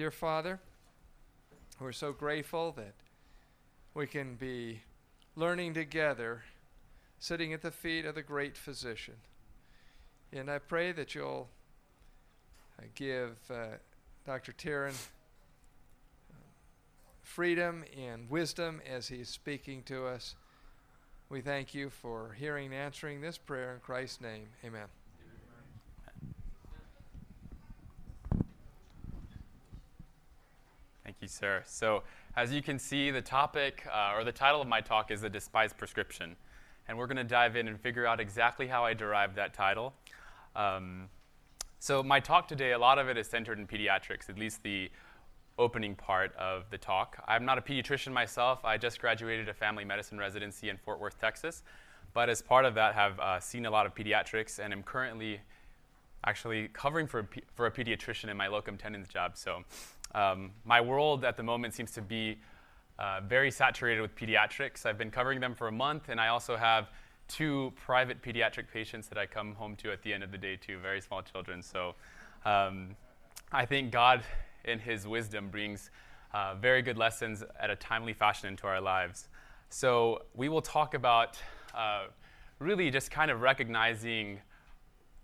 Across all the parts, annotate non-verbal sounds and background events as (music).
dear Father. We're so grateful that we can be learning together, sitting at the feet of the great physician. And I pray that you'll uh, give uh, Dr. Tarin uh, freedom and wisdom as he's speaking to us. We thank you for hearing and answering this prayer in Christ's name. Amen. Thank you, sir. So, as you can see, the topic uh, or the title of my talk is The Despised Prescription. And we're going to dive in and figure out exactly how I derived that title. Um, so, my talk today, a lot of it is centered in pediatrics, at least the opening part of the talk. I'm not a pediatrician myself. I just graduated a family medicine residency in Fort Worth, Texas. But as part of that, have uh, seen a lot of pediatrics and am currently actually covering for a, for a pediatrician in my locum tenens job. So um, my world at the moment seems to be uh, very saturated with pediatrics. I've been covering them for a month, and I also have two private pediatric patients that I come home to at the end of the day, too, very small children. So um, I think God, in His wisdom, brings uh, very good lessons at a timely fashion into our lives. So we will talk about uh, really just kind of recognizing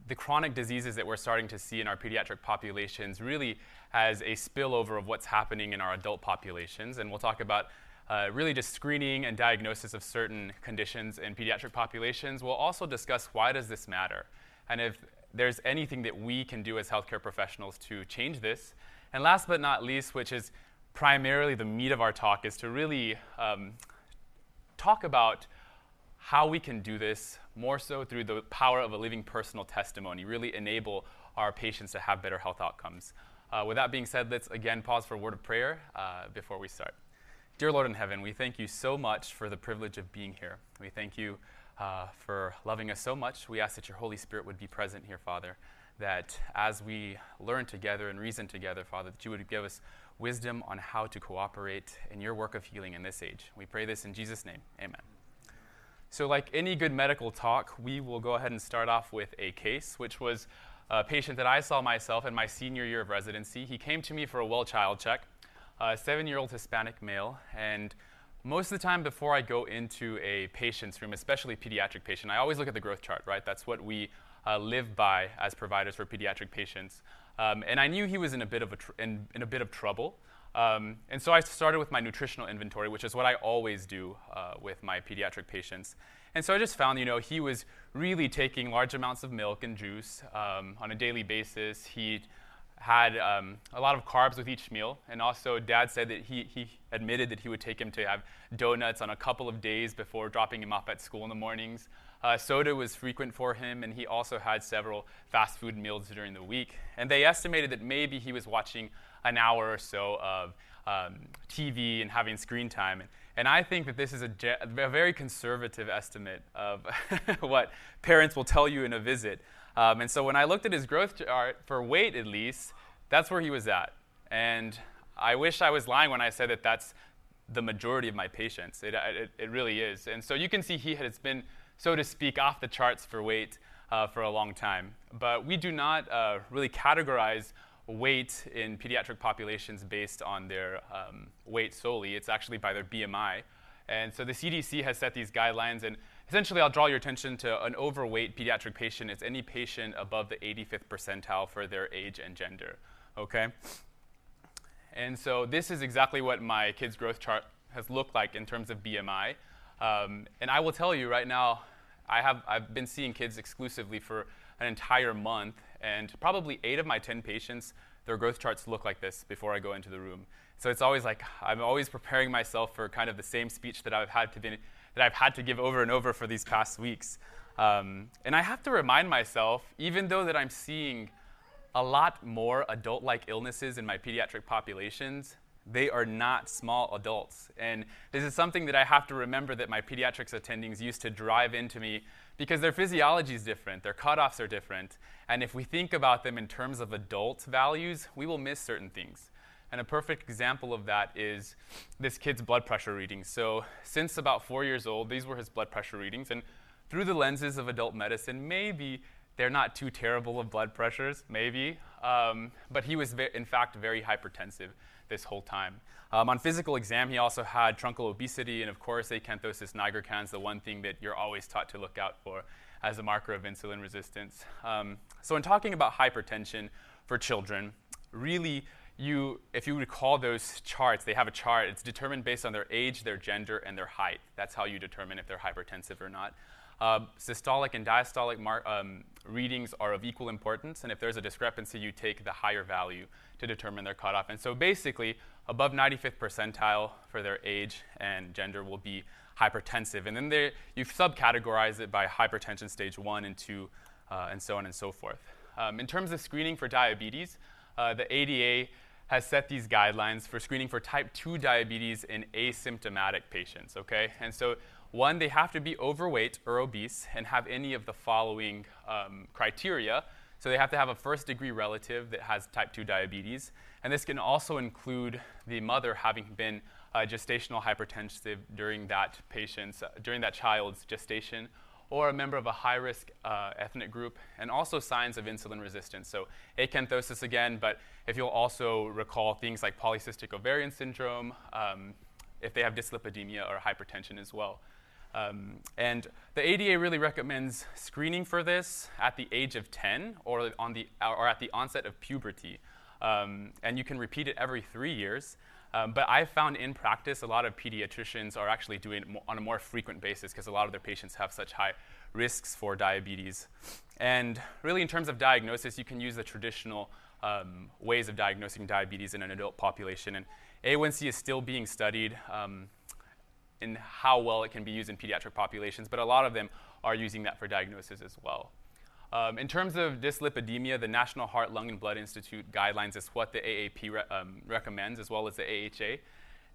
the chronic diseases that we're starting to see in our pediatric populations really as a spillover of what's happening in our adult populations. And we'll talk about uh, really just screening and diagnosis of certain conditions in pediatric populations. We'll also discuss why does this matter, and if there's anything that we can do as healthcare professionals to change this. And last but not least, which is primarily the meat of our talk, is to really um, talk about how we can do this more so through the power of a living personal testimony, really enable our patients to have better health outcomes. Uh, with that being said, let's again pause for a word of prayer uh, before we start. Dear Lord in heaven, we thank you so much for the privilege of being here. We thank you uh, for loving us so much. We ask that your Holy Spirit would be present here, Father, that as we learn together and reason together, Father, that you would give us wisdom on how to cooperate in your work of healing in this age. We pray this in Jesus' name. Amen. So, like any good medical talk, we will go ahead and start off with a case, which was a patient that I saw myself in my senior year of residency. He came to me for a well child check, a seven year old Hispanic male. And most of the time, before I go into a patient's room, especially pediatric patient, I always look at the growth chart, right? That's what we uh, live by as providers for pediatric patients. Um, and I knew he was in a bit of, a tr- in, in a bit of trouble. Um, and so I started with my nutritional inventory, which is what I always do uh, with my pediatric patients. And so I just found, you know, he was really taking large amounts of milk and juice um, on a daily basis. He had um, a lot of carbs with each meal. And also, dad said that he, he admitted that he would take him to have donuts on a couple of days before dropping him off at school in the mornings. Uh, soda was frequent for him, and he also had several fast food meals during the week. And they estimated that maybe he was watching an hour or so of um, TV and having screen time. And, and I think that this is a, ge- a very conservative estimate of (laughs) what parents will tell you in a visit. Um, and so when I looked at his growth chart, for weight at least, that's where he was at. And I wish I was lying when I said that that's the majority of my patients. It, it, it really is. And so you can see he has been, so to speak, off the charts for weight uh, for a long time. But we do not uh, really categorize weight in pediatric populations based on their um, weight solely. It's actually by their BMI. And so the CDC has set these guidelines, and essentially, I'll draw your attention to an overweight pediatric patient. It's any patient above the 85th percentile for their age and gender. Okay? And so this is exactly what my kid's growth chart has looked like in terms of BMI. Um, and I will tell you right now, I have, I've been seeing kids exclusively for an entire month, and probably eight of my 10 patients, their growth charts look like this before I go into the room. So it's always like I'm always preparing myself for kind of the same speech that I've had to, be, that I've had to give over and over for these past weeks. Um, and I have to remind myself, even though that I'm seeing a lot more adult-like illnesses in my pediatric populations, they are not small adults. And this is something that I have to remember that my pediatrics attendings used to drive into me because their physiology is different, their cutoffs are different. And if we think about them in terms of adult values, we will miss certain things. And a perfect example of that is this kid's blood pressure readings. So, since about four years old, these were his blood pressure readings. And through the lenses of adult medicine, maybe they're not too terrible of blood pressures, maybe, um, but he was, ve- in fact, very hypertensive this whole time. Um, on physical exam, he also had truncal obesity and, of course, acanthosis nigricans, the one thing that you're always taught to look out for as a marker of insulin resistance. Um, so, in talking about hypertension for children, really, you, if you recall those charts, they have a chart. It's determined based on their age, their gender, and their height. That's how you determine if they're hypertensive or not. Uh, systolic and diastolic mar- um, readings are of equal importance, and if there's a discrepancy, you take the higher value to determine their cutoff. And so basically, above 95th percentile for their age and gender will be hypertensive. And then they, you subcategorize it by hypertension stage one and two, uh, and so on and so forth. Um, in terms of screening for diabetes, uh, the ADA has set these guidelines for screening for type 2 diabetes in asymptomatic patients, okay? And so one, they have to be overweight or obese and have any of the following um, criteria. So they have to have a first degree relative that has type 2 diabetes. And this can also include the mother having been uh, gestational hypertensive during that patient's, uh, during that child's gestation, or a member of a high risk uh, ethnic group, and also signs of insulin resistance. So acanthosis again, but if you'll also recall things like polycystic ovarian syndrome, um, if they have dyslipidemia or hypertension as well. Um, and the ADA really recommends screening for this at the age of 10 or, on the, or at the onset of puberty. Um, and you can repeat it every three years. Um, but I've found in practice a lot of pediatricians are actually doing it on a more frequent basis because a lot of their patients have such high risks for diabetes. And really, in terms of diagnosis, you can use the traditional um, ways of diagnosing diabetes in an adult population. And A1C is still being studied. Um, in how well it can be used in pediatric populations, but a lot of them are using that for diagnosis as well. Um, in terms of dyslipidemia, the National Heart, Lung, and Blood Institute guidelines is what the AAP re- um, recommends, as well as the AHA.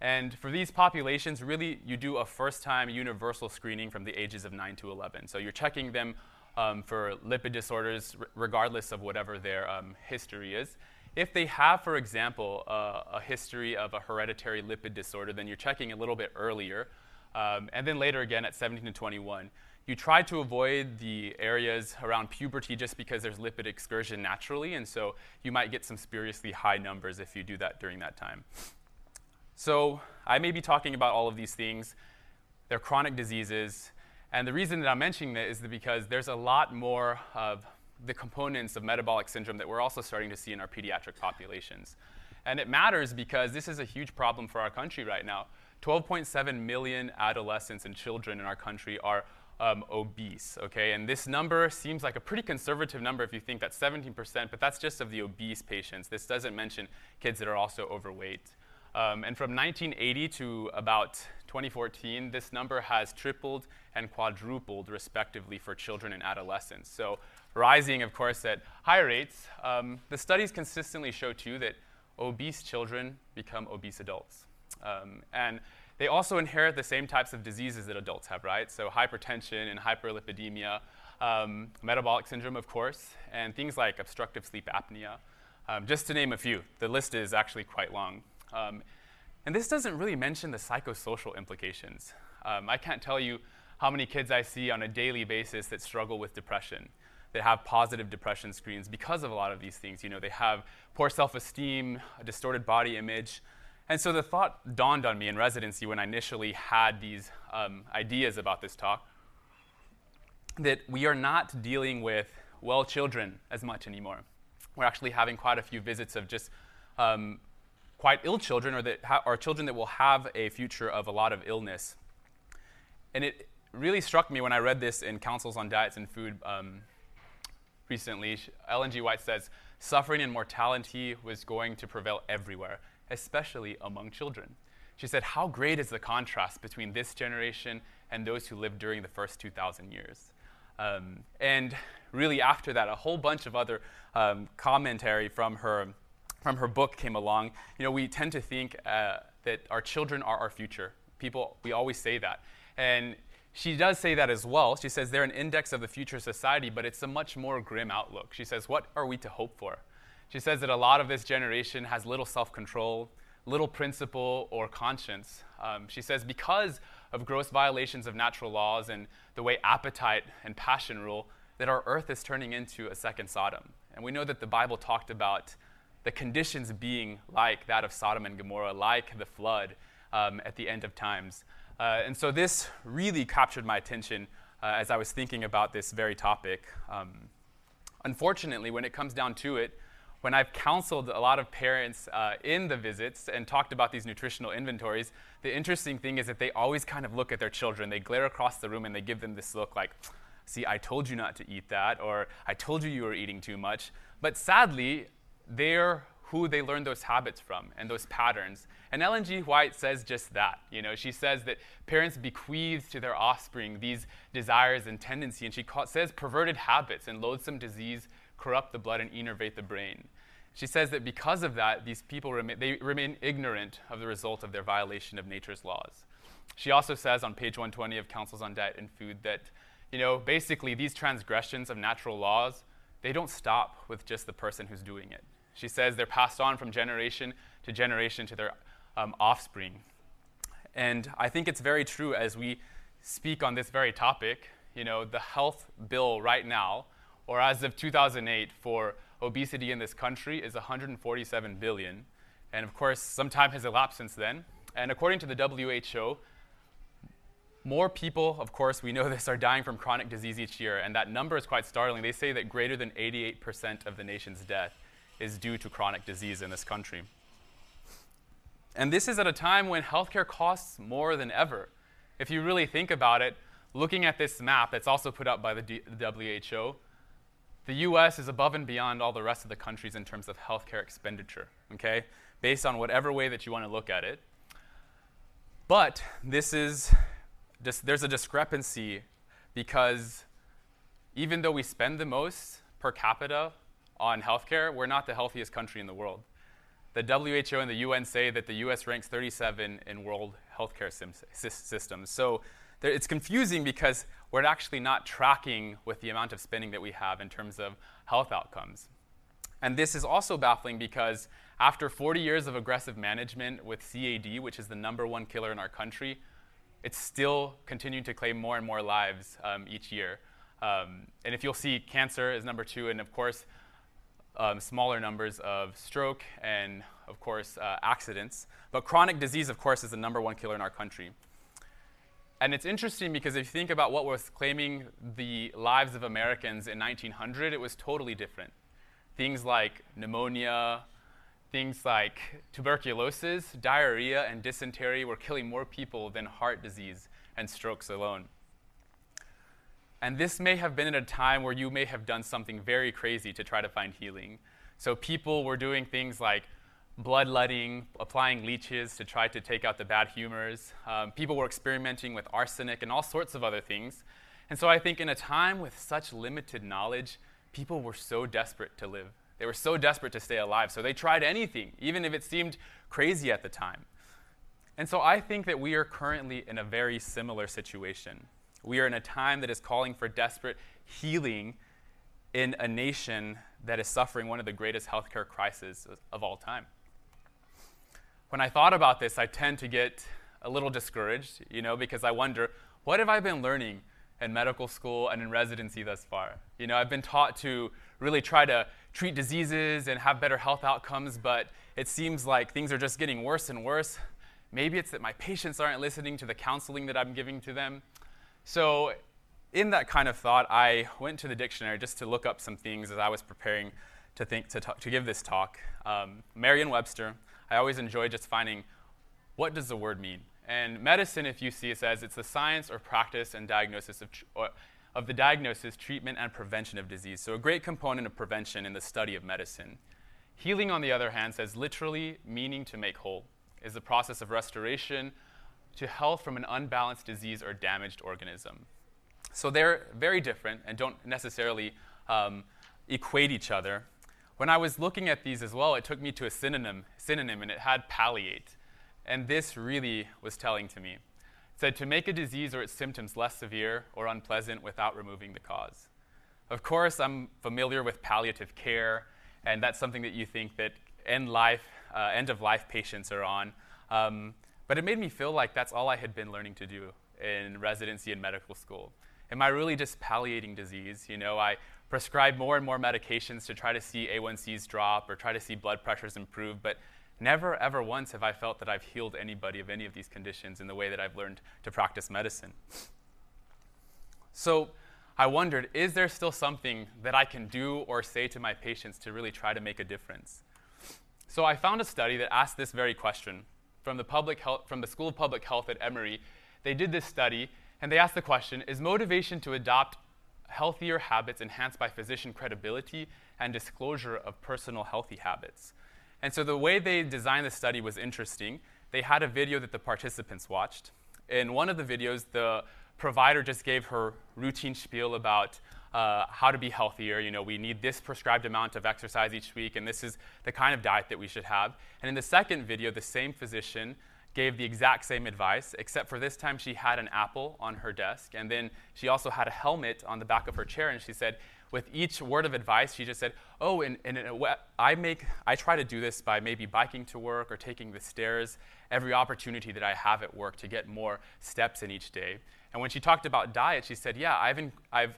And for these populations, really, you do a first time universal screening from the ages of 9 to 11. So you're checking them um, for lipid disorders, r- regardless of whatever their um, history is. If they have, for example, a history of a hereditary lipid disorder, then you're checking a little bit earlier. Um, and then later again at 17 to 21. You try to avoid the areas around puberty just because there's lipid excursion naturally, and so you might get some spuriously high numbers if you do that during that time. So I may be talking about all of these things. They're chronic diseases. And the reason that I'm mentioning that is because there's a lot more of the components of metabolic syndrome that we're also starting to see in our pediatric populations. And it matters because this is a huge problem for our country right now. 12.7 million adolescents and children in our country are um, obese, okay? And this number seems like a pretty conservative number if you think that's 17%, but that's just of the obese patients. This doesn't mention kids that are also overweight. Um, and from 1980 to about 2014, this number has tripled and quadrupled, respectively, for children and adolescents. So rising, of course, at high rates. Um, the studies consistently show, too, that obese children become obese adults. Um, and they also inherit the same types of diseases that adults have, right? So hypertension and hyperlipidemia, um, metabolic syndrome, of course, and things like obstructive sleep apnea, um, just to name a few. The list is actually quite long. Um, and this doesn't really mention the psychosocial implications. Um, I can't tell you how many kids I see on a daily basis that struggle with depression that have positive depression screens because of a lot of these things. You know, they have poor self-esteem, a distorted body image. And so the thought dawned on me in residency when I initially had these um, ideas about this talk that we are not dealing with well children as much anymore. We're actually having quite a few visits of just um, quite ill children or that ha- or children that will have a future of a lot of illness. And it really struck me when I read this in Counsels on Diets and Food um, recently, Ellen G. White says, suffering and mortality was going to prevail everywhere, especially among children. She said, How great is the contrast between this generation and those who lived during the first 2,000 years? Um, and really, after that, a whole bunch of other um, commentary from her, from her book came along. You know, we tend to think uh, that our children are our future. People, we always say that. And she does say that as well. She says they're an index of the future society, but it's a much more grim outlook. She says, What are we to hope for? She says that a lot of this generation has little self control, little principle or conscience. Um, she says, because of gross violations of natural laws and the way appetite and passion rule, that our earth is turning into a second Sodom. And we know that the Bible talked about the conditions being like that of Sodom and Gomorrah, like the flood um, at the end of times. Uh, and so this really captured my attention uh, as I was thinking about this very topic. Um, unfortunately, when it comes down to it, when I've counseled a lot of parents uh, in the visits and talked about these nutritional inventories, the interesting thing is that they always kind of look at their children. They glare across the room and they give them this look like, see, I told you not to eat that, or I told you you were eating too much. But sadly, they're who they learn those habits from and those patterns. And Ellen G. White says just that. You know, she says that parents bequeath to their offspring these desires and tendency, and she ca- says perverted habits and loathsome disease corrupt the blood and enervate the brain. She says that because of that, these people remain, they remain ignorant of the result of their violation of nature's laws. She also says on page 120 of Counsels on Diet and Food that, you know, basically these transgressions of natural laws, they don't stop with just the person who's doing it. She says they're passed on from generation to generation to their um, offspring. And I think it's very true as we speak on this very topic. You know, the health bill right now, or as of 2008 for obesity in this country, is 147 billion. And of course, some time has elapsed since then. And according to the WHO, more people, of course, we know (laughs) this, are dying from chronic disease each year, and that number is quite startling. They say that greater than 88% of the nation's death is due to chronic disease in this country. And this is at a time when healthcare costs more than ever. If you really think about it, looking at this map that's also put up by the, D- the WHO, the US is above and beyond all the rest of the countries in terms of healthcare expenditure, okay? Based on whatever way that you want to look at it. But this is, there's a discrepancy because even though we spend the most per capita on healthcare, we're not the healthiest country in the world. The WHO and the UN say that the US ranks 37 in world healthcare systems. So there, it's confusing because we're actually not tracking with the amount of spending that we have in terms of health outcomes. And this is also baffling because after 40 years of aggressive management with CAD, which is the number one killer in our country, it's still continuing to claim more and more lives um, each year. Um, and if you'll see, cancer is number two, and of course, um, smaller numbers of stroke and, of course, uh, accidents. But chronic disease, of course, is the number one killer in our country. And it's interesting because if you think about what was claiming the lives of Americans in 1900, it was totally different. Things like pneumonia, things like tuberculosis, diarrhea, and dysentery were killing more people than heart disease and strokes alone. And this may have been at a time where you may have done something very crazy to try to find healing. So people were doing things like bloodletting, applying leeches to try to take out the bad humors. Um, people were experimenting with arsenic and all sorts of other things. And so I think in a time with such limited knowledge, people were so desperate to live. They were so desperate to stay alive. So they tried anything, even if it seemed crazy at the time. And so I think that we are currently in a very similar situation. We are in a time that is calling for desperate healing in a nation that is suffering one of the greatest healthcare crises of all time. When I thought about this, I tend to get a little discouraged, you know, because I wonder, what have I been learning in medical school and in residency thus far? You know, I've been taught to really try to treat diseases and have better health outcomes, but it seems like things are just getting worse and worse. Maybe it's that my patients aren't listening to the counseling that I'm giving to them. So, in that kind of thought, I went to the dictionary just to look up some things as I was preparing to think to, talk, to give this talk. Um, Merriam-Webster. I always enjoy just finding what does the word mean. And medicine, if you see, it says it's the science or practice and diagnosis of, tr- of the diagnosis, treatment, and prevention of disease. So a great component of prevention in the study of medicine. Healing, on the other hand, says literally meaning to make whole, is the process of restoration to health from an unbalanced disease or damaged organism. So they're very different and don't necessarily um, equate each other. When I was looking at these as well, it took me to a synonym, synonym, and it had palliate. And this really was telling to me. It said to make a disease or its symptoms less severe or unpleasant without removing the cause. Of course, I'm familiar with palliative care, and that's something that you think that end life, uh, end of life patients are on. Um, but it made me feel like that's all I had been learning to do in residency and medical school. am I really just palliating disease? You know, I prescribe more and more medications to try to see A1Cs drop or try to see blood pressures improve, but never ever once have I felt that I've healed anybody of any of these conditions in the way that I've learned to practice medicine. So I wondered, is there still something that I can do or say to my patients to really try to make a difference? So I found a study that asked this very question from the, public health, from the School of Public Health at Emory. They did this study and they asked the question Is motivation to adopt healthier habits enhanced by physician credibility and disclosure of personal healthy habits? And so the way they designed the study was interesting. They had a video that the participants watched. In one of the videos, the provider just gave her routine spiel about uh, how to be healthier. You know, we need this prescribed amount of exercise each week, and this is the kind of diet that we should have. And in the second video, the same physician gave the exact same advice, except for this time she had an apple on her desk, and then she also had a helmet on the back of her chair, and she said, with each word of advice, she just said, "Oh, and, and I make, I try to do this by maybe biking to work or taking the stairs every opportunity that I have at work to get more steps in each day." And when she talked about diet, she said, "Yeah, I've, I've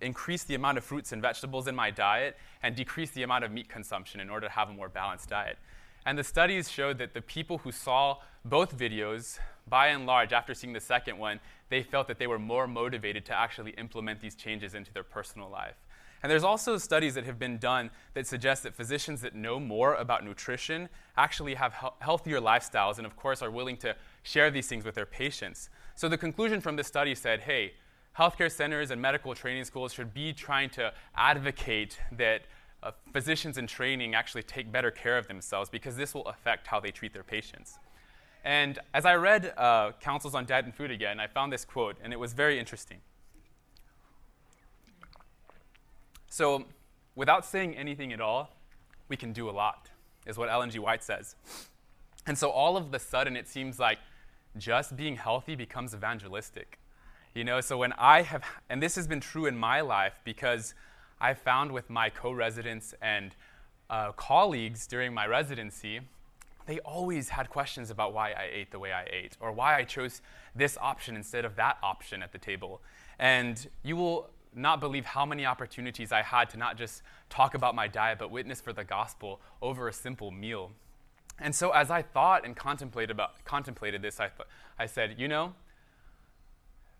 in, increased the amount of fruits and vegetables in my diet and decrease the amount of meat consumption in order to have a more balanced diet." And the studies showed that the people who saw both videos, by and large, after seeing the second one, they felt that they were more motivated to actually implement these changes into their personal life. And there's also studies that have been done that suggest that physicians that know more about nutrition actually have he- healthier lifestyles and, of course, are willing to share these things with their patients. So the conclusion from this study said hey, healthcare centers and medical training schools should be trying to advocate that uh, physicians in training actually take better care of themselves because this will affect how they treat their patients. And as I read uh, Counsels on Diet and Food again, I found this quote, and it was very interesting. So, without saying anything at all, we can do a lot, is what Ellen G. White says. And so, all of the sudden, it seems like just being healthy becomes evangelistic. You know, so when I have, and this has been true in my life because I found with my co residents and uh, colleagues during my residency they always had questions about why I ate the way I ate or why I chose this option instead of that option at the table. And you will not believe how many opportunities I had to not just talk about my diet, but witness for the gospel over a simple meal. And so, as I thought and contemplated, about, contemplated this, I, th- I said, you know,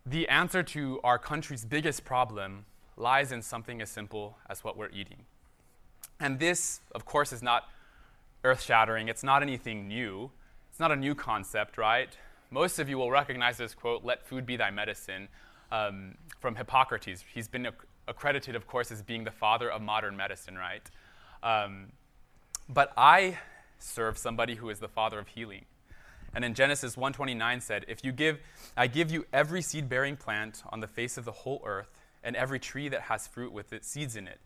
the answer to our country's biggest problem lies in something as simple as what we're eating. And this, of course, is not earth shattering. It's not anything new. It's not a new concept, right? Most of you will recognize this quote, let food be thy medicine, um, from Hippocrates. He's been ac- accredited, of course, as being the father of modern medicine, right? Um, but I serve somebody who is the father of healing. And in Genesis 1:29 said, "If you give I give you every seed-bearing plant on the face of the whole earth and every tree that has fruit with its seeds in it.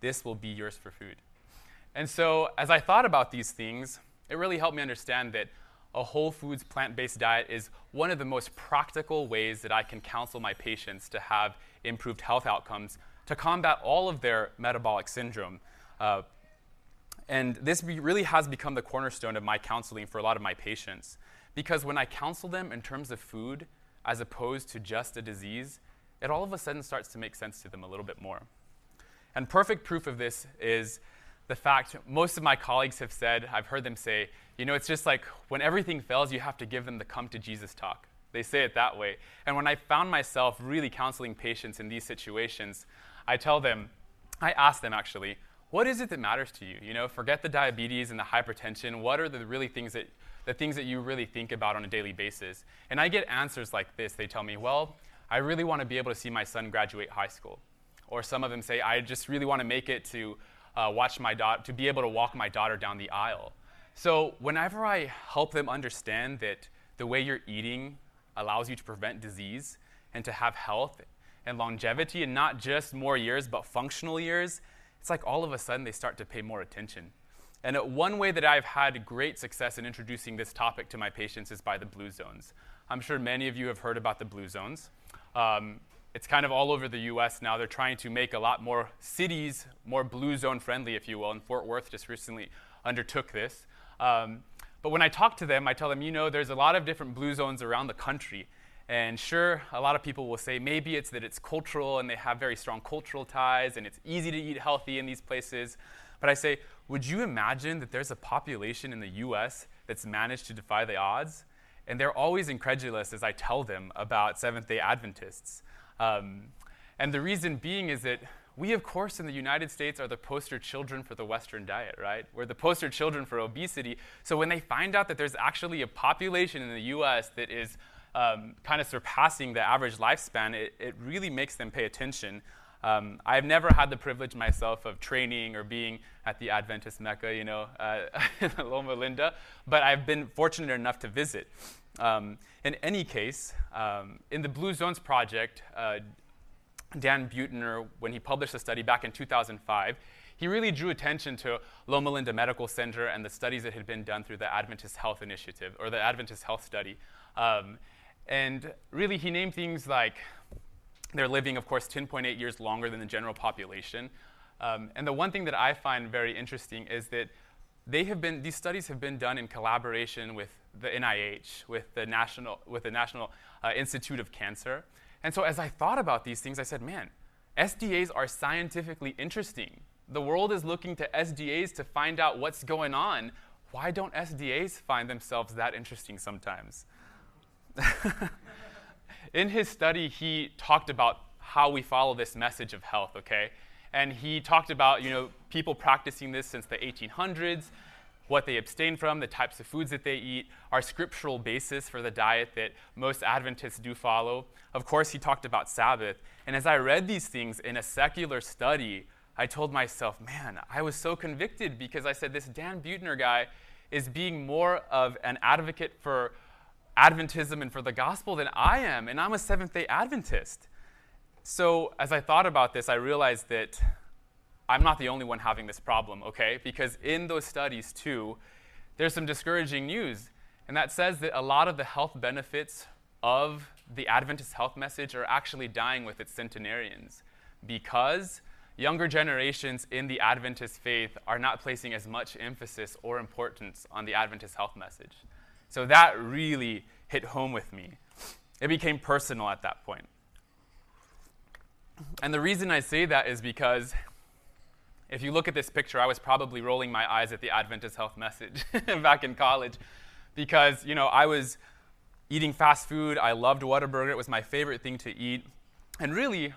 This will be yours for food." And so, as I thought about these things, it really helped me understand that a whole foods plant based diet is one of the most practical ways that I can counsel my patients to have improved health outcomes to combat all of their metabolic syndrome. Uh, and this be, really has become the cornerstone of my counseling for a lot of my patients. Because when I counsel them in terms of food as opposed to just a disease, it all of a sudden starts to make sense to them a little bit more. And perfect proof of this is the fact most of my colleagues have said, I've heard them say, you know, it's just like when everything fails, you have to give them the come to Jesus talk. They say it that way. And when I found myself really counseling patients in these situations, I tell them, I ask them actually, what is it that matters to you? You know, forget the diabetes and the hypertension. What are the really things that the things that you really think about on a daily basis? And I get answers like this. They tell me, well, I really want to be able to see my son graduate high school. Or some of them say, I just really want to make it to uh, watch my daughter, to be able to walk my daughter down the aisle. So whenever I help them understand that the way you're eating allows you to prevent disease and to have health and longevity, and not just more years, but functional years, it's like all of a sudden they start to pay more attention. And one way that I've had great success in introducing this topic to my patients is by the blue zones. I'm sure many of you have heard about the blue zones. Um, it's kind of all over the US now. They're trying to make a lot more cities more blue zone friendly, if you will. And Fort Worth just recently undertook this. Um, but when I talk to them, I tell them, you know, there's a lot of different blue zones around the country. And sure, a lot of people will say maybe it's that it's cultural and they have very strong cultural ties and it's easy to eat healthy in these places. But I say, would you imagine that there's a population in the US that's managed to defy the odds? And they're always incredulous as I tell them about Seventh day Adventists. Um, and the reason being is that we, of course, in the United States are the poster children for the Western diet, right? We're the poster children for obesity. So when they find out that there's actually a population in the US that is um, kind of surpassing the average lifespan, it, it really makes them pay attention. Um, I've never had the privilege myself of training or being at the Adventist Mecca, you know, uh, (laughs) Loma Linda, but I've been fortunate enough to visit. Um, in any case, um, in the Blue Zones Project, uh, Dan Buettner, when he published a study back in 2005, he really drew attention to Loma Linda Medical Center and the studies that had been done through the Adventist Health Initiative or the Adventist Health Study. And really, he named things like they're living, of course, 10.8 years longer than the general population. Um, and the one thing that I find very interesting is that they have been, these studies have been done in collaboration with the NIH, with the National, with the National uh, Institute of Cancer. And so as I thought about these things, I said, man, SDAs are scientifically interesting. The world is looking to SDAs to find out what's going on. Why don't SDAs find themselves that interesting sometimes? (laughs) in his study, he talked about how we follow this message of health, okay? And he talked about, you know, people practicing this since the 1800s, what they abstain from, the types of foods that they eat, our scriptural basis for the diet that most Adventists do follow. Of course, he talked about Sabbath. And as I read these things in a secular study, I told myself, man, I was so convicted because I said, this Dan Buettner guy is being more of an advocate for Adventism and for the gospel than I am, and I'm a Seventh day Adventist. So, as I thought about this, I realized that I'm not the only one having this problem, okay? Because in those studies, too, there's some discouraging news. And that says that a lot of the health benefits of the Adventist health message are actually dying with its centenarians because younger generations in the Adventist faith are not placing as much emphasis or importance on the Adventist health message. So that really hit home with me. It became personal at that point. And the reason I say that is because if you look at this picture, I was probably rolling my eyes at the Adventist health message (laughs) back in college because, you know, I was eating fast food. I loved Whataburger. It was my favorite thing to eat. And really,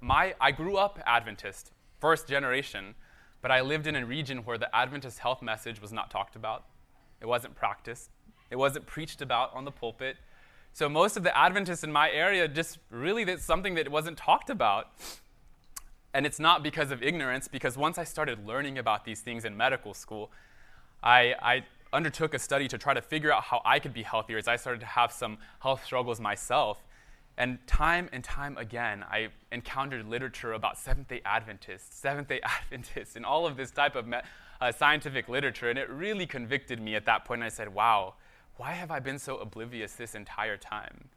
my, I grew up Adventist, first generation, but I lived in a region where the Adventist health message was not talked about. It wasn't practiced, it wasn't preached about on the pulpit. So most of the Adventists in my area just really that's something that wasn't talked about. And it's not because of ignorance, because once I started learning about these things in medical school, I, I undertook a study to try to figure out how I could be healthier as I started to have some health struggles myself. And time and time again, I encountered literature about Seventh day Adventists, Seventh day (laughs) Adventists, and all of this type of me- uh, scientific literature, and it really convicted me at that point. I said, wow, why have I been so oblivious this entire time?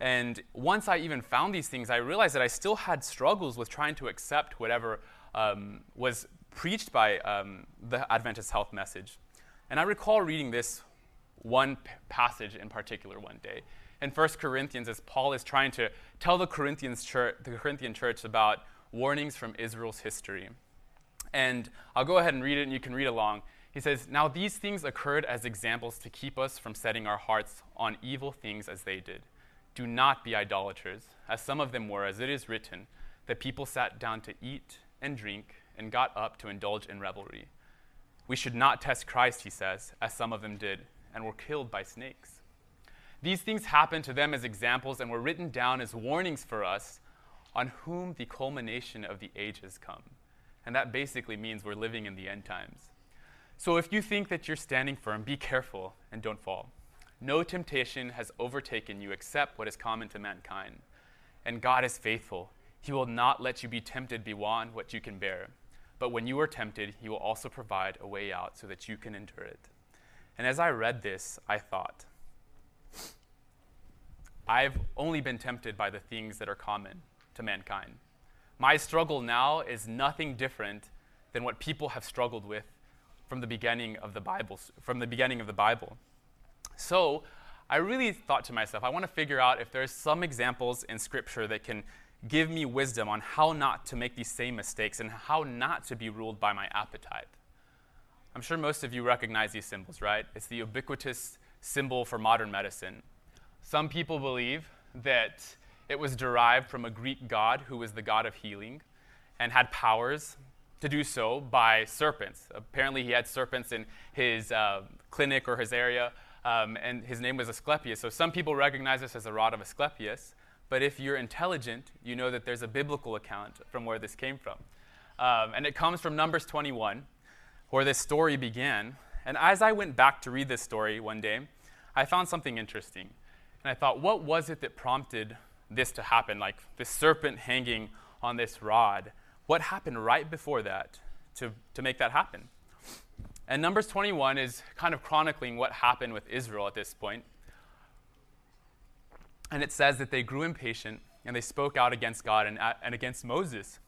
And once I even found these things, I realized that I still had struggles with trying to accept whatever um, was preached by um, the Adventist health message. And I recall reading this one p- passage in particular one day. In 1 Corinthians, as Paul is trying to tell the, Corinthians the Corinthian church about warnings from Israel's history. And I'll go ahead and read it, and you can read along. He says, Now these things occurred as examples to keep us from setting our hearts on evil things as they did. Do not be idolaters, as some of them were, as it is written, that people sat down to eat and drink and got up to indulge in revelry. We should not test Christ, he says, as some of them did, and were killed by snakes. These things happened to them as examples and were written down as warnings for us on whom the culmination of the ages come. And that basically means we're living in the end times. So if you think that you're standing firm, be careful and don't fall. No temptation has overtaken you except what is common to mankind. And God is faithful. He will not let you be tempted beyond what you can bear. But when you are tempted, He will also provide a way out so that you can endure it. And as I read this, I thought, I've only been tempted by the things that are common to mankind. My struggle now is nothing different than what people have struggled with from the beginning of the Bible. From the beginning of the Bible. So I really thought to myself, I want to figure out if there's some examples in Scripture that can give me wisdom on how not to make these same mistakes and how not to be ruled by my appetite. I'm sure most of you recognize these symbols, right? It's the ubiquitous symbol for modern medicine. Some people believe that it was derived from a Greek god who was the god of healing and had powers to do so by serpents. Apparently, he had serpents in his uh, clinic or his area, um, and his name was Asclepius. So some people recognize this as the rod of Asclepius, but if you're intelligent, you know that there's a biblical account from where this came from. Um, and it comes from Numbers 21, where this story began. And as I went back to read this story one day, I found something interesting. And I thought, what was it that prompted this to happen? Like this serpent hanging on this rod. What happened right before that to, to make that happen? And Numbers 21 is kind of chronicling what happened with Israel at this point. And it says that they grew impatient and they spoke out against God and, uh, and against Moses.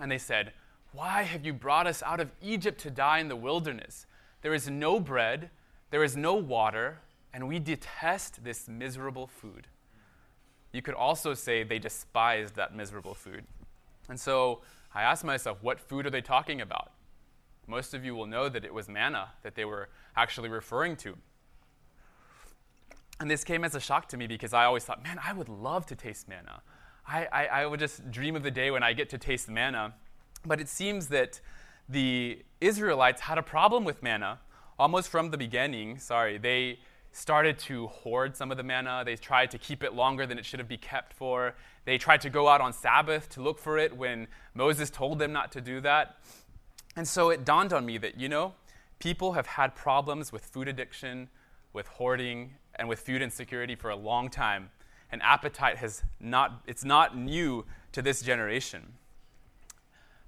And they said, Why have you brought us out of Egypt to die in the wilderness? There is no bread, there is no water, and we detest this miserable food. You could also say they despised that miserable food. And so I asked myself, what food are they talking about? Most of you will know that it was manna that they were actually referring to. And this came as a shock to me because I always thought, man, I would love to taste manna. I, I, I would just dream of the day when I get to taste manna. But it seems that the Israelites had a problem with manna almost from the beginning. Sorry, they started to hoard some of the manna. They tried to keep it longer than it should have been kept for. They tried to go out on Sabbath to look for it when Moses told them not to do that. And so it dawned on me that, you know, people have had problems with food addiction, with hoarding, and with food insecurity for a long time. And appetite has not, it's not new to this generation.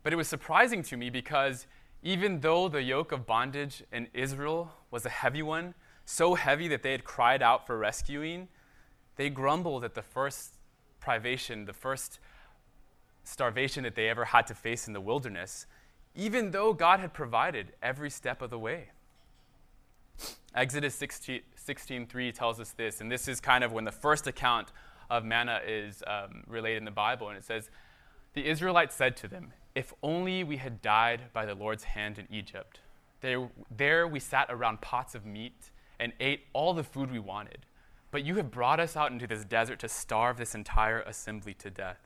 But it was surprising to me because even though the yoke of bondage in Israel was a heavy one, so heavy that they had cried out for rescuing, they grumbled at the first privation, the first starvation that they ever had to face in the wilderness, even though God had provided every step of the way. Exodus 16, 16.3 tells us this, and this is kind of when the first account of manna is um, related in the Bible, and it says, The Israelites said to them, If only we had died by the Lord's hand in Egypt. There, there we sat around pots of meat and ate all the food we wanted. But you have brought us out into this desert to starve this entire assembly to death.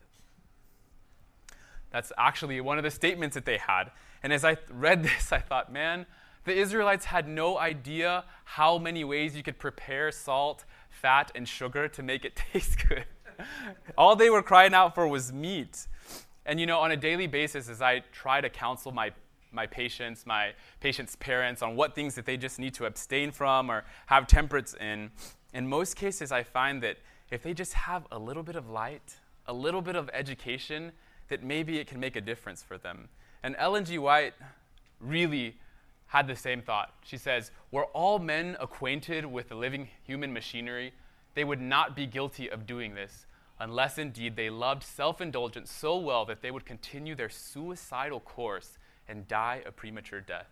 That's actually one of the statements that they had. And as I read (laughs) this, I thought, man, the Israelites had no idea how many ways you could prepare salt, fat, and sugar to make it (laughs) taste good. All they were crying out for was meat. And you know, on a daily basis, as I try to counsel my my patients, my patients' parents, on what things that they just need to abstain from or have temperance in, in most cases, I find that if they just have a little bit of light, a little bit of education, that maybe it can make a difference for them. And Ellen G. White really had the same thought. She says, Were all men acquainted with the living human machinery, they would not be guilty of doing this, unless indeed they loved self indulgence so well that they would continue their suicidal course and die a premature death,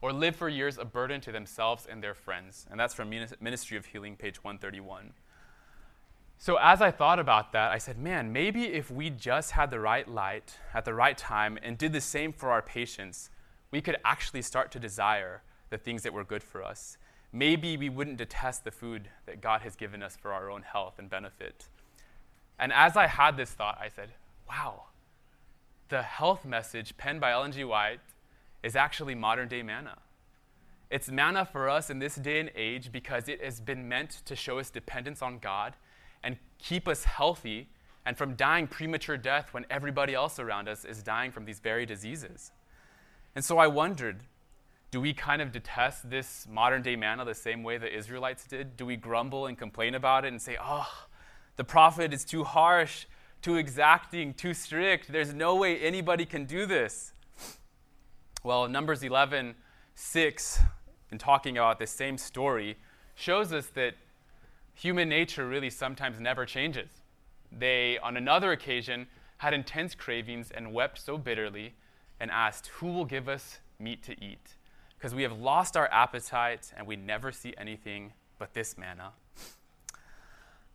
or live for years a burden to themselves and their friends. And that's from Ministry of Healing, page 131. So, as I thought about that, I said, man, maybe if we just had the right light at the right time and did the same for our patients, we could actually start to desire the things that were good for us. Maybe we wouldn't detest the food that God has given us for our own health and benefit. And as I had this thought, I said, wow, the health message penned by Ellen G. White is actually modern day manna. It's manna for us in this day and age because it has been meant to show us dependence on God and keep us healthy and from dying premature death when everybody else around us is dying from these very diseases. And so I wondered do we kind of detest this modern day manna the same way the Israelites did? Do we grumble and complain about it and say, oh, the prophet is too harsh? Too exacting, too strict. There's no way anybody can do this. Well, Numbers 11, 6, in talking about this same story, shows us that human nature really sometimes never changes. They, on another occasion, had intense cravings and wept so bitterly and asked, Who will give us meat to eat? Because we have lost our appetite and we never see anything but this manna.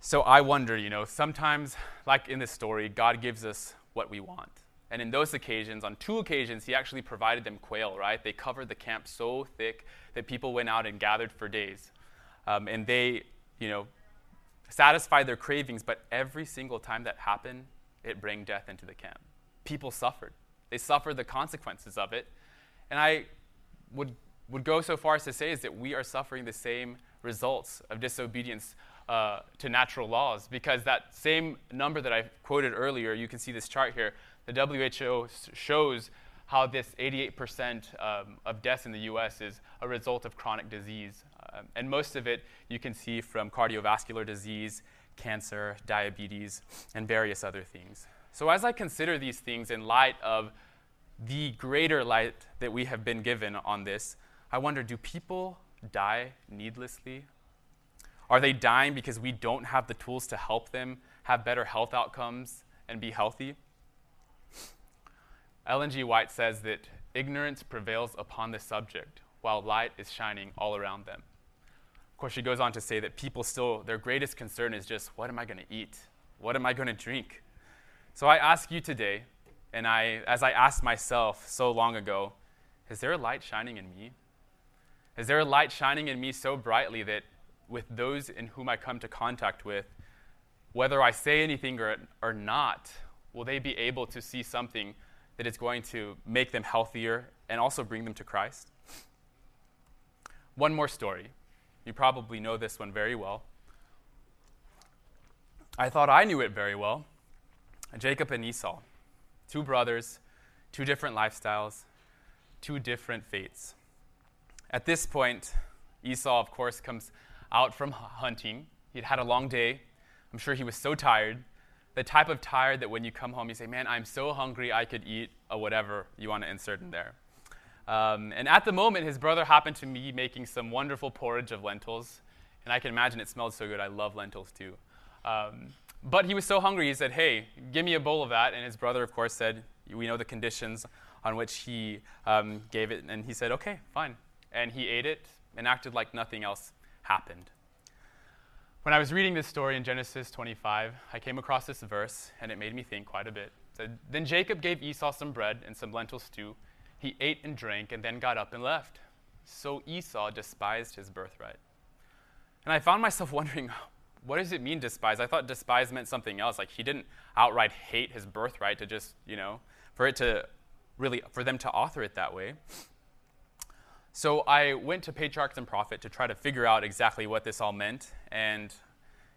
So I wonder, you know, sometimes, like in this story, God gives us what we want. And in those occasions, on two occasions, he actually provided them quail, right? They covered the camp so thick that people went out and gathered for days. Um, and they, you know, satisfied their cravings, but every single time that happened, it brought death into the camp. People suffered. They suffered the consequences of it. And I would, would go so far as to say is that we are suffering the same results of disobedience uh, to natural laws because that same number that I quoted earlier, you can see this chart here, the WHO shows how this 88% um, of deaths in the US is a result of chronic disease. Um, and most of it you can see from cardiovascular disease, cancer, diabetes, and various other things. So, as I consider these things in light of the greater light that we have been given on this, I wonder do people die needlessly? Are they dying because we don't have the tools to help them have better health outcomes and be healthy? Ellen G. White says that ignorance prevails upon the subject while light is shining all around them. Of course, she goes on to say that people still, their greatest concern is just, what am I going to eat? What am I going to drink? So I ask you today, and I, as I asked myself so long ago, is there a light shining in me? Is there a light shining in me so brightly that with those in whom I come to contact with, whether I say anything or, or not, will they be able to see something that is going to make them healthier and also bring them to Christ? One more story. You probably know this one very well. I thought I knew it very well. Jacob and Esau, two brothers, two different lifestyles, two different fates. At this point, Esau, of course, comes out from hunting. He'd had a long day. I'm sure he was so tired the type of tired that when you come home, you say, Man, I'm so hungry, I could eat a whatever you want to insert in there. Um, and at the moment, his brother happened to be making some wonderful porridge of lentils. And I can imagine it smelled so good. I love lentils too. Um, but he was so hungry, he said, Hey, give me a bowl of that. And his brother, of course, said, We know the conditions on which he um, gave it. And he said, Okay, fine. And he ate it and acted like nothing else happened. When I was reading this story in Genesis 25, I came across this verse, and it made me think quite a bit. Said, Then Jacob gave Esau some bread and some lentil stew. He ate and drank, and then got up and left. So Esau despised his birthright. And I found myself (laughs) wondering, what does it mean despise? I thought despise meant something else. Like he didn't outright hate his birthright to just, you know, for it to really, for them to author it that way. So I went to Patriarchs and Prophet to try to figure out exactly what this all meant. And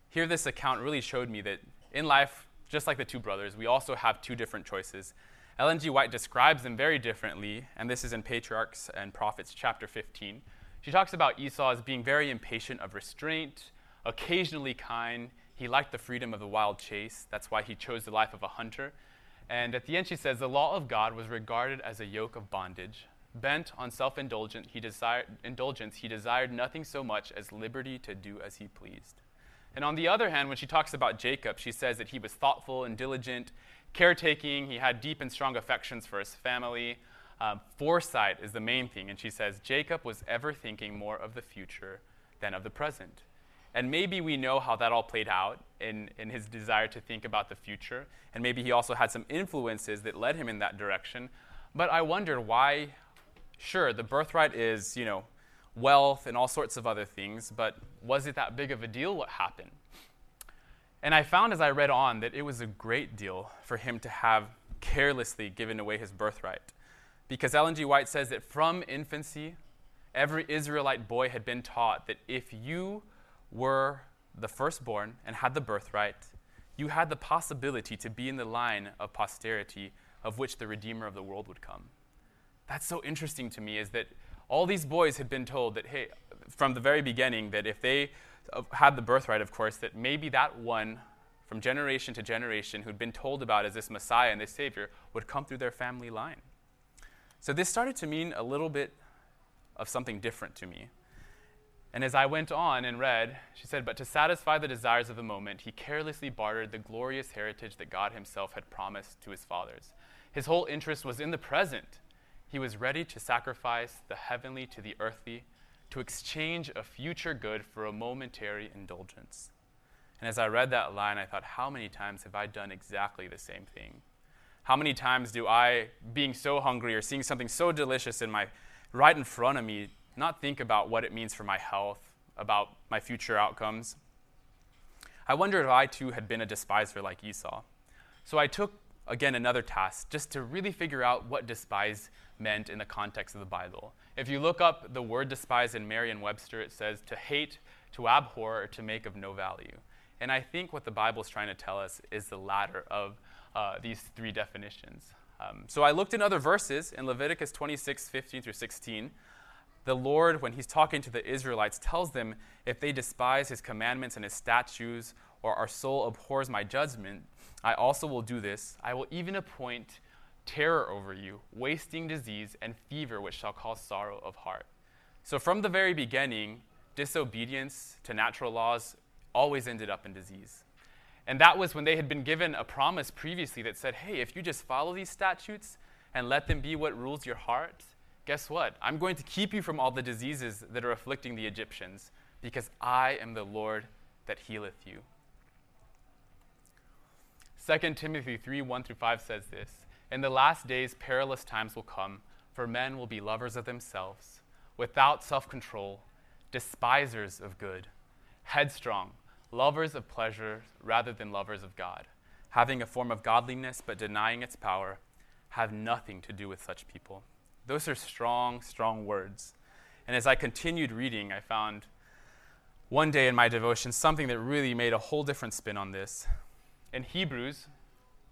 here, this account really showed me that in life, just like the two brothers, we also have two different choices. Ellen G. White describes them very differently, and this is in Patriarchs and Prophets, chapter 15. She talks about Esau as being very impatient of restraint, occasionally kind. He liked the freedom of the wild chase. That's why he chose the life of a hunter. And at the end, she says, The law of God was regarded as a yoke of bondage, Bent on self indulgence, he desired, nothing so much as liberty to do as he pleased. And on the other hand, when she talks about Jacob, she says that he was thoughtful and diligent, caretaking, he had deep and strong affections for his family. Um, foresight is the main thing. And she says, Jacob was ever thinking more of the future than of the present. And maybe we know how that all played out in, in his desire to think about the future. And maybe he also had some influences that led him in that direction. But I wonder why Sure, the birthright is, you know, wealth and all sorts of other things, but was it that big of a deal what happened? And I found as I read on that it was a great deal for him to have carelessly given away his birthright. Because Ellen G. White says that from infancy, every Israelite boy had been taught that if you were the firstborn and had the birthright, you had the possibility to be in the line of posterity of which the Redeemer of the world would come that's so interesting to me is that all these boys had been told that, hey, from the very beginning, that if they uh, had the birthright, of course, that maybe that one from generation to generation who'd been told about as this Messiah and this Savior would come through their family line. So this started to mean a little bit of something different to me. And as I went on and read, she said, But to satisfy the desires of the moment, he carelessly bartered the glorious heritage that God himself had promised to his fathers. His whole interest was in the present he was ready to sacrifice the heavenly to the earthly, to exchange a future good for a momentary indulgence. And as I read that line, I thought, how many times have I done exactly the same thing? How many times do I, being so hungry or seeing something so delicious in my right in front of me, not think about what it means for my health, about my future outcomes? I wondered if I too had been a despiser like Esau. So I took again another task just to really figure out what despise meant in the context of the Bible. If you look up the word despise in Merriam Webster, it says to hate, to abhor, or to make of no value. And I think what the Bible is trying to tell us is the latter of uh, these three definitions. Um, so I looked in other verses in Leviticus 26, 15 through 16. The Lord, when he's talking to the Israelites, tells them if they despise his commandments and his statutes, or our soul abhors my judgment, I also will do this. I will even appoint terror over you, wasting disease, and fever, which shall cause sorrow of heart. So from the very beginning, disobedience to natural laws always ended up in disease. And that was when they had been given a promise previously that said, hey, if you just follow these statutes and let them be what rules your heart, guess what? I'm going to keep you from all the diseases that are afflicting the Egyptians, because I am the Lord that healeth you. 2 Timothy 3 1 through 5 says this In the last days, perilous times will come, for men will be lovers of themselves, without self control, despisers of good, headstrong lovers of pleasure rather than lovers of God, having a form of godliness but denying its power, have nothing to do with such people. Those are strong, strong words. And as I continued reading, I found one day in my devotion something that really made a whole different spin on this. In Hebrews,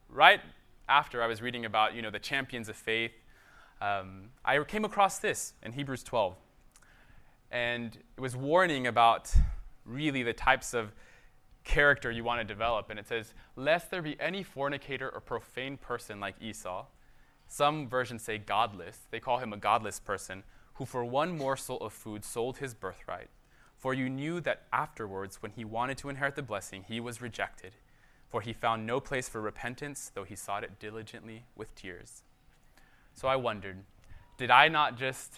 right after I was reading about you know the champions of faith, um, I came across this in Hebrews 12, and it was warning about really the types of character you want to develop. And it says, Lest there be any fornicator or profane person like Esau. Some versions say godless. They call him a godless person who, for one morsel of food, sold his birthright. For you knew that afterwards, when he wanted to inherit the blessing, he was rejected. For he found no place for repentance, though he sought it diligently with tears. So I wondered, did I not just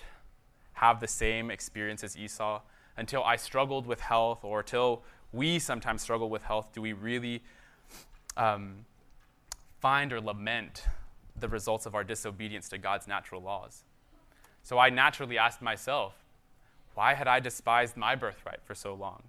have the same experience as Esau until I struggled with health or till we sometimes struggle with health, do we really um, find or lament the results of our disobedience to God's natural laws? So I naturally asked myself, why had I despised my birthright for so long?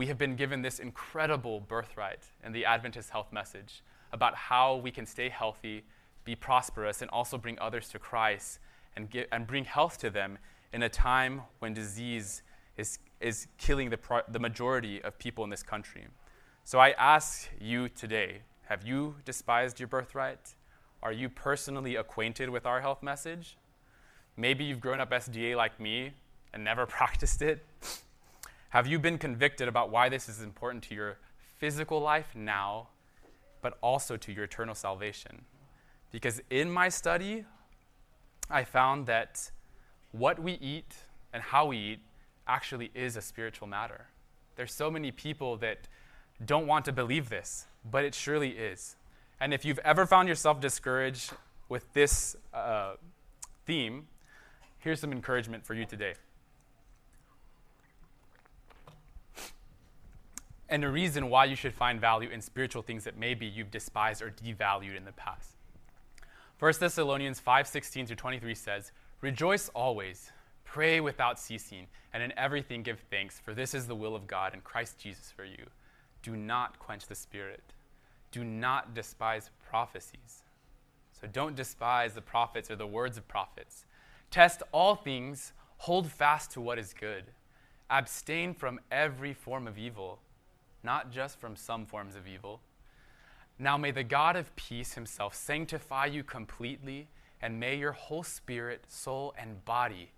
We have been given this incredible birthright in the Adventist health message about how we can stay healthy, be prosperous, and also bring others to Christ and, and bring health to them in a time when disease is, is killing the, pro- the majority of people in this country. So I ask you today have you despised your birthright? Are you personally acquainted with our health message? Maybe you've grown up SDA like me and never (laughs) practiced it. Have you been convicted about why this is important to your physical life now, but also to your eternal salvation? Because in my study, I found that what we eat and how we eat actually is a spiritual matter. There's so many people that don't want to believe this, but it surely is. And if you've ever found yourself discouraged with this uh, theme, here's some encouragement for you today. And a reason why you should find value in spiritual things that maybe you've despised or devalued in the past. 1 Thessalonians 5:16 through 23 says, "Rejoice always, Pray without ceasing, and in everything give thanks, for this is the will of God in Christ Jesus for you. Do not quench the Spirit. Do not despise prophecies. So don't despise the prophets or the words of prophets. Test all things, hold fast to what is good. Abstain from every form of evil, not just from some forms of evil. Now may the God of peace himself sanctify you completely, and may your whole spirit, soul, and body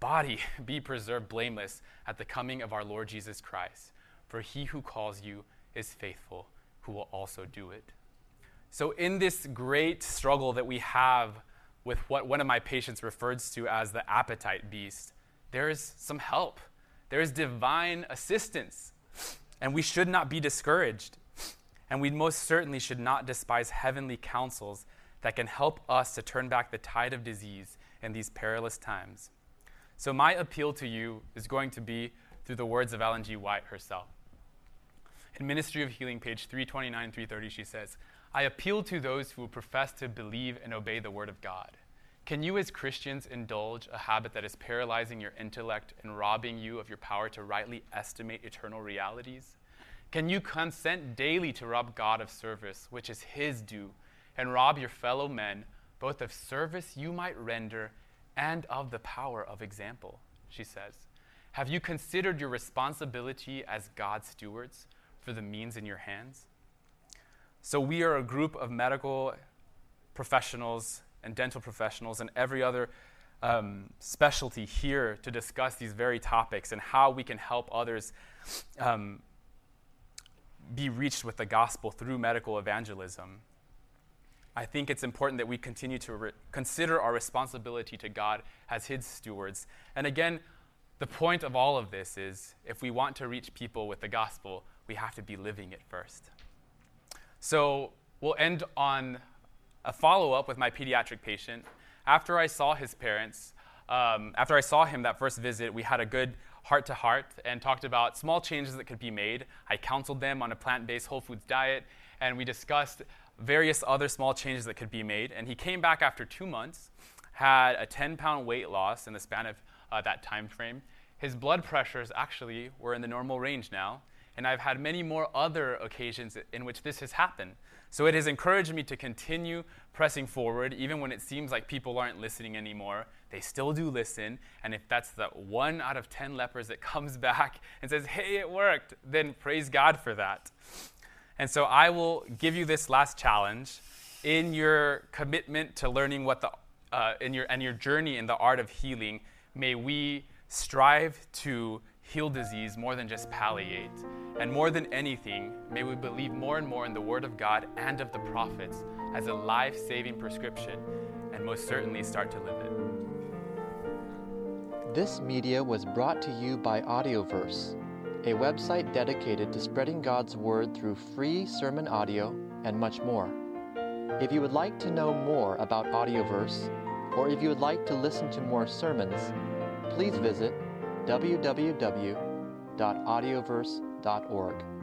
body (laughs) be preserved blameless at the coming of our Lord Jesus Christ. For he who calls you is faithful, who will also do it. So, in this great struggle that we have with what one of my patients refers to as the appetite beast, there is some help. There is divine assistance. And we should not be discouraged. And we most certainly should not despise heavenly counsels that can help us to turn back the tide of disease in these perilous times. So, my appeal to you is going to be through the words of Ellen G. White herself. In Ministry of Healing, page 329 330, she says, I appeal to those who profess to believe and obey the Word of God. Can you, as Christians, indulge a habit that is paralyzing your intellect and robbing you of your power to rightly estimate eternal realities? Can you consent daily to rob God of service, which is His due, and rob your fellow men both of service you might render and of the power of example? She says. Have you considered your responsibility as God's stewards for the means in your hands? So, we are a group of medical professionals and dental professionals and every other um, specialty here to discuss these very topics and how we can help others um, be reached with the gospel through medical evangelism. I think it's important that we continue to re- consider our responsibility to God as His stewards. And again, the point of all of this is if we want to reach people with the gospel, we have to be living it first. So we'll end on a follow up with my pediatric patient. After I saw his parents, um, after I saw him that first visit, we had a good heart to heart and talked about small changes that could be made. I counseled them on a plant based whole foods diet, and we discussed various other small changes that could be made. And he came back after two months, had a 10 pound weight loss in the span of uh, that time frame. His blood pressures actually were in the normal range now, and I've had many more other occasions in which this has happened. So it has encouraged me to continue pressing forward, even when it seems like people aren't listening anymore. They still do listen, and if that's the one out of 10 lepers that (laughs) comes back and says, hey, it worked, then praise God for that. And so I will give you this last challenge in your commitment to learning what the, uh, in your, and your journey in the art of healing. May we strive to heal disease more than just palliate. And more than anything, may we believe more and more in the Word of God and of the prophets as a life saving prescription, and most certainly start to live it. This media was brought to you by Audioverse, a website dedicated to spreading God's Word through free sermon audio and much more. If you would like to know more about Audioverse, or if you would like to listen to more sermons, please visit www.audioverse.org.